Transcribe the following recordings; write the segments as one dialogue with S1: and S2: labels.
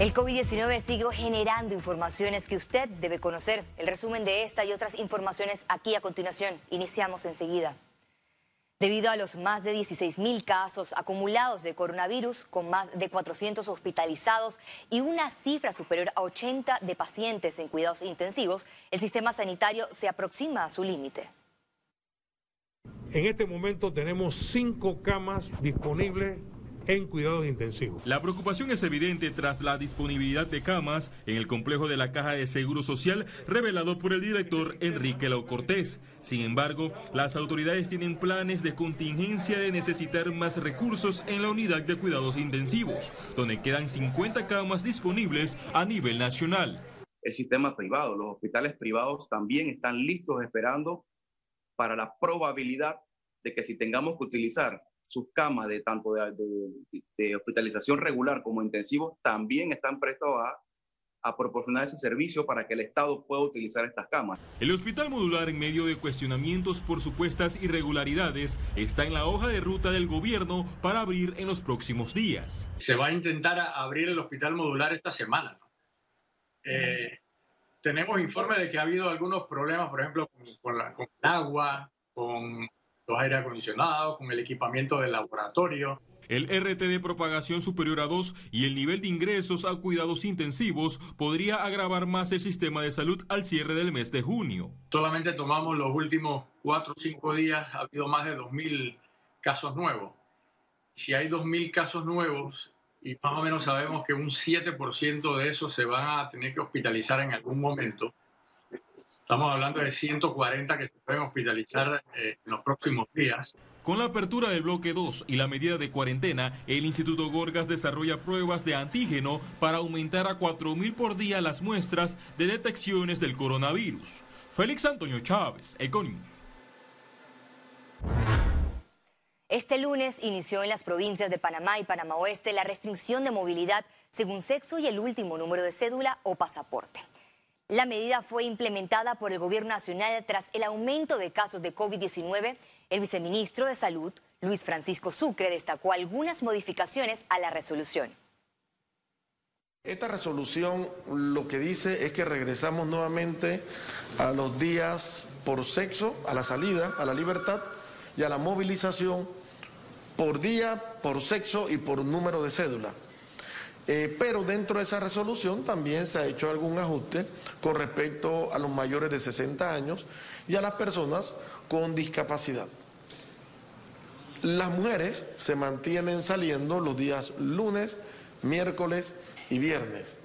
S1: El COVID-19 sigue generando informaciones que usted debe conocer. El resumen de esta y otras informaciones aquí a continuación. Iniciamos enseguida. Debido a los más de 16 mil casos acumulados de coronavirus, con más de 400 hospitalizados y una cifra superior a 80 de pacientes en cuidados intensivos, el sistema sanitario se aproxima a su límite.
S2: En este momento tenemos cinco camas disponibles en cuidados intensivos.
S3: La preocupación es evidente tras la disponibilidad de camas en el complejo de la Caja de Seguro Social revelado por el director Enrique Lau Cortés. Sin embargo, las autoridades tienen planes de contingencia de necesitar más recursos en la unidad de cuidados intensivos, donde quedan 50 camas disponibles a nivel nacional.
S4: El sistema privado, los hospitales privados también están listos esperando para la probabilidad de que si tengamos que utilizar sus camas de tanto de, hospitalización regular como intensivo también están prestos a, a proporcionar ese servicio para que el Estado pueda utilizar estas camas.
S3: El hospital modular, en medio de cuestionamientos por supuestas irregularidades, está en la hoja de ruta del gobierno para abrir en los próximos días.
S5: Se va a intentar abrir el hospital modular esta semana. Eh, tenemos informe de que ha habido algunos problemas, por ejemplo, con, la, con el agua, con los aire acondicionados, con el equipamiento del laboratorio.
S3: El RT de propagación superior a 2 y el nivel de ingresos a cuidados intensivos podría agravar más el sistema de salud al cierre del mes de junio.
S5: Solamente tomamos los últimos 4 o 5 días, ha habido más de 2.000 casos nuevos. Si hay 2.000 casos nuevos y más o menos sabemos que un 7% de esos se van a tener que hospitalizar en algún momento, Estamos hablando de 140 que se pueden hospitalizar eh, en los próximos días.
S3: Con la apertura del bloque 2 y la medida de cuarentena, el Instituto Gorgas desarrolla pruebas de antígeno para aumentar a 4.000 por día las muestras de detecciones del coronavirus. Félix Antonio Chávez, Econius.
S1: Este lunes inició en las provincias de Panamá y Panamá Oeste la restricción de movilidad según sexo y el último número de cédula o pasaporte. La medida fue implementada por el Gobierno Nacional tras el aumento de casos de COVID-19. El viceministro de Salud, Luis Francisco Sucre, destacó algunas modificaciones a la resolución.
S6: Esta resolución lo que dice es que regresamos nuevamente a los días por sexo, a la salida, a la libertad y a la movilización por día, por sexo y por número de cédula. Eh, pero dentro de esa resolución también se ha hecho algún ajuste con respecto a los mayores de 60 años y a las personas con discapacidad. Las mujeres se mantienen saliendo los días lunes, miércoles y viernes.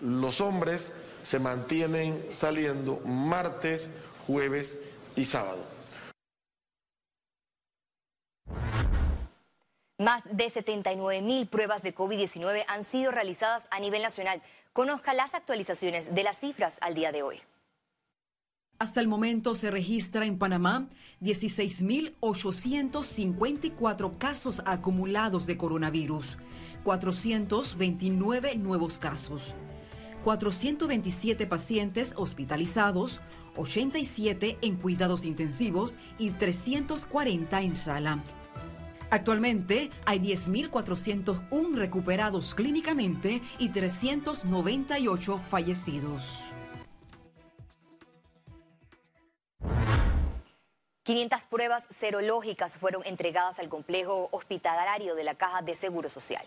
S6: Los hombres se mantienen saliendo martes, jueves y sábado.
S1: Más de 79 mil pruebas de COVID-19 han sido realizadas a nivel nacional. Conozca las actualizaciones de las cifras al día de hoy.
S7: Hasta el momento se registra en Panamá 16.854 casos acumulados de coronavirus, 429 nuevos casos, 427 pacientes hospitalizados, 87 en cuidados intensivos y 340 en sala. Actualmente hay 10.401 recuperados clínicamente y 398 fallecidos.
S1: 500 pruebas serológicas fueron entregadas al complejo hospitalario de la Caja de Seguro Social.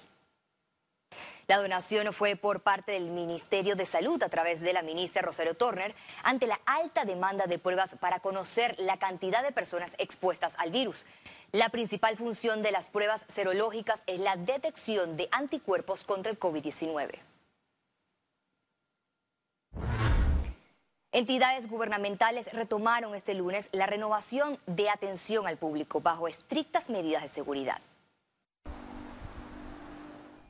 S1: La donación fue por parte del Ministerio de Salud a través de la ministra Rosario Turner ante la alta demanda de pruebas para conocer la cantidad de personas expuestas al virus. La principal función de las pruebas serológicas es la detección de anticuerpos contra el COVID-19. Entidades gubernamentales retomaron este lunes la renovación de atención al público bajo estrictas medidas de seguridad.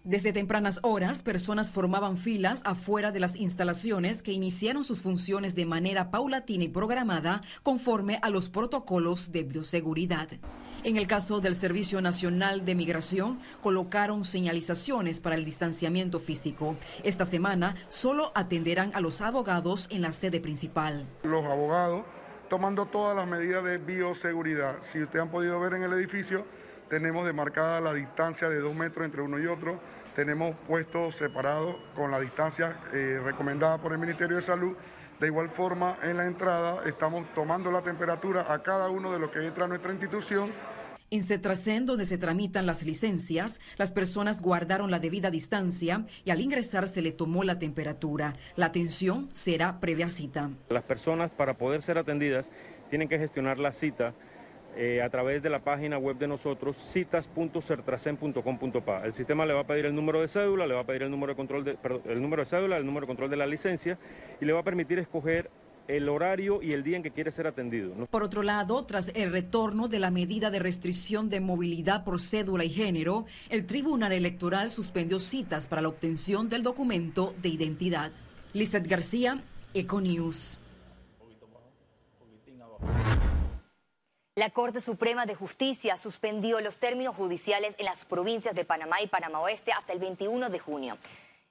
S7: Desde tempranas horas, personas formaban filas afuera de las instalaciones que iniciaron sus funciones de manera paulatina y programada conforme a los protocolos de bioseguridad. En el caso del Servicio Nacional de Migración, colocaron señalizaciones para el distanciamiento físico. Esta semana solo atenderán a los abogados en la sede principal.
S8: Los abogados tomando todas las medidas de bioseguridad. Si ustedes han podido ver en el edificio, tenemos demarcada la distancia de dos metros entre uno y otro tenemos puestos separados con la distancia eh, recomendada por el Ministerio de Salud. De igual forma, en la entrada estamos tomando la temperatura a cada uno de los que entra a nuestra institución
S7: en Cetracén, donde se tramitan las licencias, las personas guardaron la debida distancia y al ingresar se le tomó la temperatura. La atención será previa cita.
S9: Las personas para poder ser atendidas tienen que gestionar la cita eh, a través de la página web de nosotros, citas.certracen.com.pa. El sistema le va a pedir el número de cédula, le va a pedir el número de control de, el número de cédula, el número de control de la licencia y le va a permitir escoger el horario y el día en que quiere ser atendido.
S7: Por otro lado, tras el retorno de la medida de restricción de movilidad por cédula y género, el Tribunal Electoral suspendió citas para la obtención del documento de identidad. Lizeth García, Econews.
S1: La Corte Suprema de Justicia suspendió los términos judiciales en las provincias de Panamá y Panamá Oeste hasta el 21 de junio.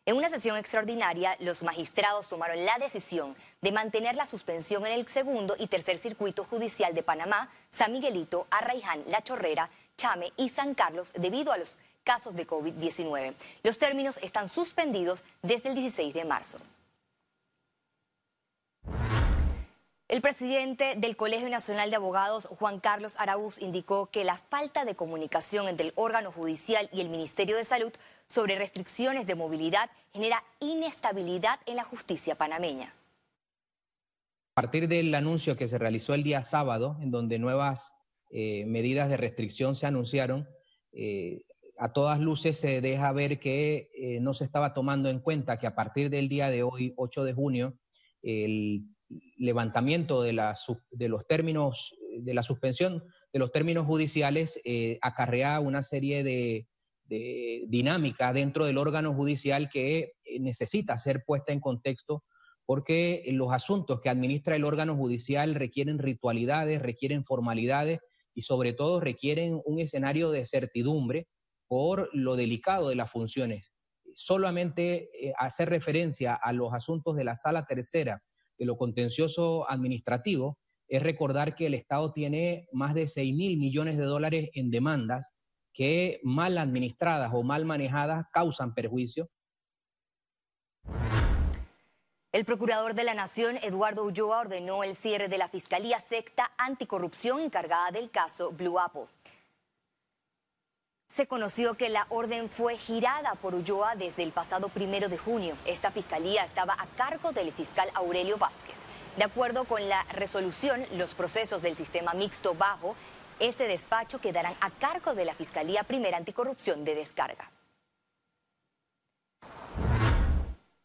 S1: En una sesión extraordinaria, los magistrados tomaron la decisión de mantener la suspensión en el segundo y tercer circuito judicial de Panamá, San Miguelito, Arraiján, La Chorrera, Chame y San Carlos debido a los casos de COVID-19. Los términos están suspendidos desde el 16 de marzo. El presidente del Colegio Nacional de Abogados, Juan Carlos Araúz, indicó que la falta de comunicación entre el órgano judicial y el Ministerio de Salud sobre restricciones de movilidad genera inestabilidad en la justicia panameña.
S10: A partir del anuncio que se realizó el día sábado, en donde nuevas eh, medidas de restricción se anunciaron, eh, a todas luces se deja ver que eh, no se estaba tomando en cuenta que a partir del día de hoy, 8 de junio, el levantamiento de, los términos, de la suspensión de los términos judiciales, eh, acarrea una serie de, de dinámica dentro del órgano judicial que eh, necesita ser puesta en contexto porque los asuntos que administra el órgano judicial requieren ritualidades, requieren formalidades y sobre todo requieren un escenario de certidumbre por lo delicado de las funciones. Solamente eh, hacer referencia a los asuntos de la sala tercera de lo contencioso administrativo, es recordar que el Estado tiene más de 6 mil millones de dólares en demandas que mal administradas o mal manejadas causan perjuicio.
S1: El procurador de la Nación, Eduardo Ulloa, ordenó el cierre de la Fiscalía Secta Anticorrupción encargada del caso Blue Apple. Se conoció que la orden fue girada por Ulloa desde el pasado primero de junio. Esta fiscalía estaba a cargo del fiscal Aurelio Vázquez. De acuerdo con la resolución, los procesos del sistema mixto bajo ese despacho quedarán a cargo de la Fiscalía Primera Anticorrupción de Descarga.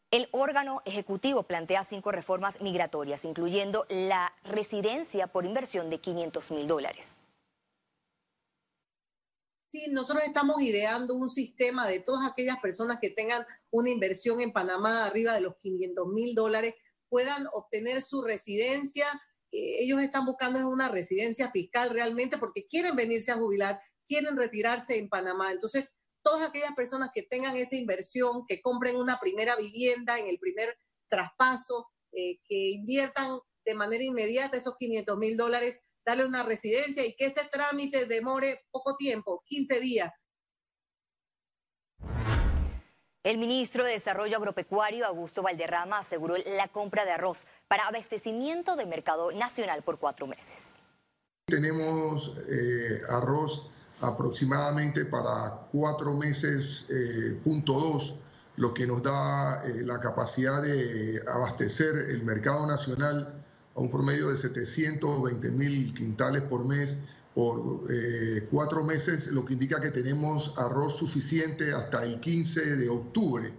S1: El órgano ejecutivo plantea cinco reformas migratorias, incluyendo la residencia por inversión de 500 mil dólares.
S11: Nosotros estamos ideando un sistema de todas aquellas personas que tengan una inversión en Panamá arriba de los 500 mil dólares puedan obtener su residencia. Eh, ellos están buscando una residencia fiscal realmente porque quieren venirse a jubilar, quieren retirarse en Panamá. Entonces, todas aquellas personas que tengan esa inversión, que compren una primera vivienda en el primer traspaso, eh, que inviertan de manera inmediata esos 500 mil dólares darle una residencia y que ese trámite demore poco tiempo, 15 días.
S1: El ministro de Desarrollo Agropecuario, Augusto Valderrama, aseguró la compra de arroz para abastecimiento de mercado nacional por cuatro meses.
S8: Tenemos eh, arroz aproximadamente para cuatro meses, eh, punto dos, lo que nos da eh, la capacidad de abastecer el mercado nacional a un promedio de 720 mil quintales por mes por eh, cuatro meses, lo que indica que tenemos arroz suficiente hasta el 15 de octubre.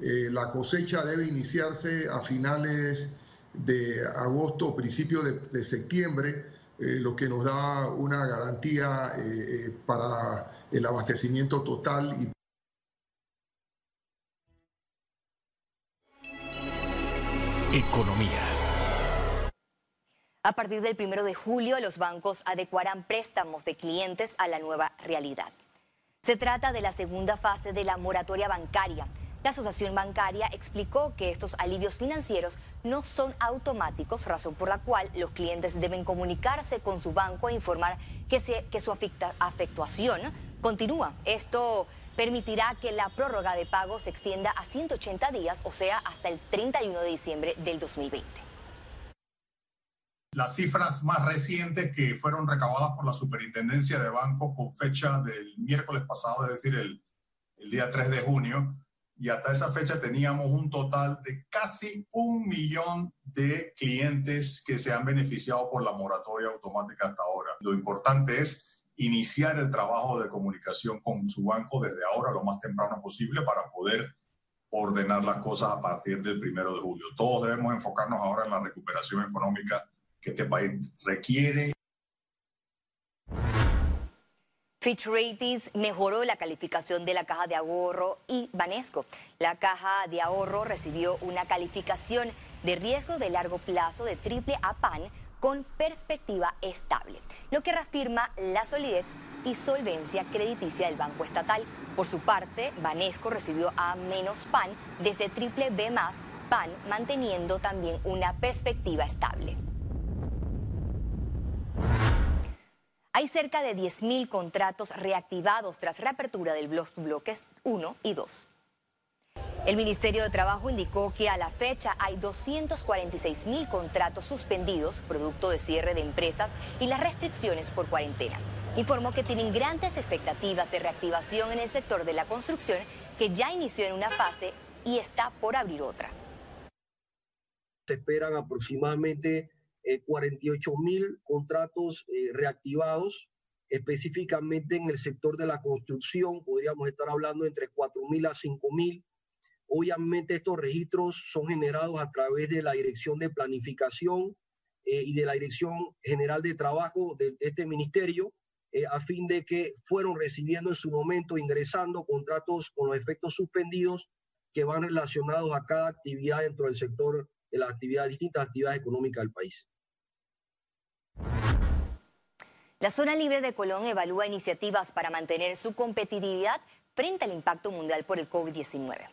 S8: Eh, la cosecha debe iniciarse a finales de agosto o principios de, septiembre, eh, lo que nos da una garantía para el abastecimiento total y
S1: Economía. A partir del primero de julio, los bancos adecuarán préstamos de clientes a la nueva realidad. Se trata de la segunda fase de la moratoria bancaria. La Asociación Bancaria explicó que estos alivios financieros no son automáticos, razón por la cual los clientes deben comunicarse con su banco e informar que, su afectuación continúa. Esto permitirá que la prórroga de pago se extienda a 180 días, o sea, hasta el 31 de diciembre del 2020.
S12: Las cifras más recientes que fueron recabadas por la Superintendencia de Bancos con fecha del miércoles pasado, es decir, el, día 3 de junio, y hasta esa fecha teníamos un total de casi un millón de clientes que se han beneficiado por la moratoria automática hasta ahora. Lo importante es iniciar el trabajo de comunicación con su banco desde ahora lo más temprano posible para poder ordenar las cosas a partir del primero de julio. Todos debemos enfocarnos ahora en la recuperación económica que este país requiere.
S1: Fitch Ratings mejoró la calificación de la caja de ahorro y Banesco. La caja de ahorro recibió una calificación de riesgo de largo plazo de triple A PAN con perspectiva estable, lo que reafirma la solidez y solvencia crediticia del Banco Estatal. Por su parte, Banesco recibió a menos PAN desde triple B más PAN, manteniendo también una perspectiva estable. Hay cerca de 10.000 contratos reactivados tras reapertura del bloques 1 y 2. El Ministerio de Trabajo indicó que a la fecha hay 246.000 contratos suspendidos producto de cierre de empresas y las restricciones por cuarentena. Informó que tienen grandes expectativas de reactivación en el sector de la construcción que ya inició en una fase y está por abrir otra.
S13: Se esperan aproximadamente 48 eh, mil contratos eh, reactivados, específicamente en el sector de la construcción, podríamos estar hablando entre 4 mil a 5 mil. Obviamente estos registros son generados a través de la Dirección de Planificación eh, y de la Dirección General de Trabajo de, este ministerio, a fin de que fueron recibiendo en su momento, ingresando contratos con los efectos suspendidos que van relacionados a cada actividad dentro del sector de las actividades, distintas actividades económicas del país.
S1: La zona libre de Colón evalúa iniciativas para mantener su competitividad frente al impacto mundial por el COVID-19.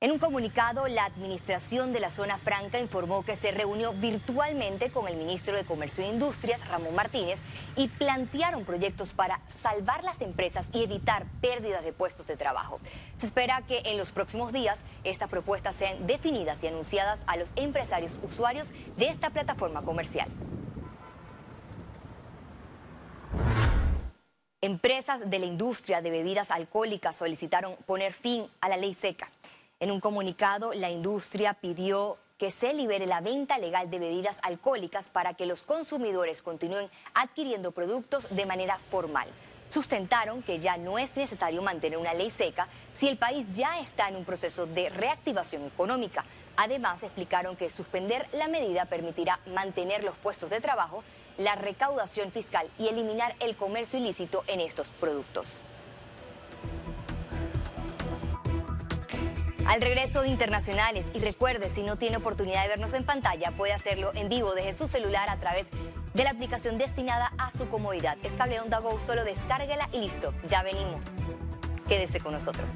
S1: En un comunicado, la administración de la zona franca informó que se reunió virtualmente con el ministro de Comercio e Industrias, Ramón Martínez, y plantearon proyectos para salvar las empresas y evitar pérdidas de puestos de trabajo. Se espera que en los próximos días estas propuestas sean definidas y anunciadas a los empresarios usuarios de esta plataforma comercial. Empresas de la industria de bebidas alcohólicas solicitaron poner fin a la ley seca. En un comunicado, la industria pidió que se libere la venta legal de bebidas alcohólicas para que los consumidores continúen adquiriendo productos de manera formal. Sustentaron que ya no es necesario mantener una ley seca si el país ya está en un proceso de reactivación económica. Además, explicaron que suspender la medida permitirá mantener los puestos de trabajo la recaudación fiscal y eliminar el comercio ilícito en estos productos. Al regreso internacionales y recuerde si no tiene oportunidad de vernos en pantalla puede hacerlo en vivo desde su celular a través de la aplicación destinada a su comodidad. Es Cable Onda Go, solo descárguela y listo, ya venimos. Quédese con nosotros.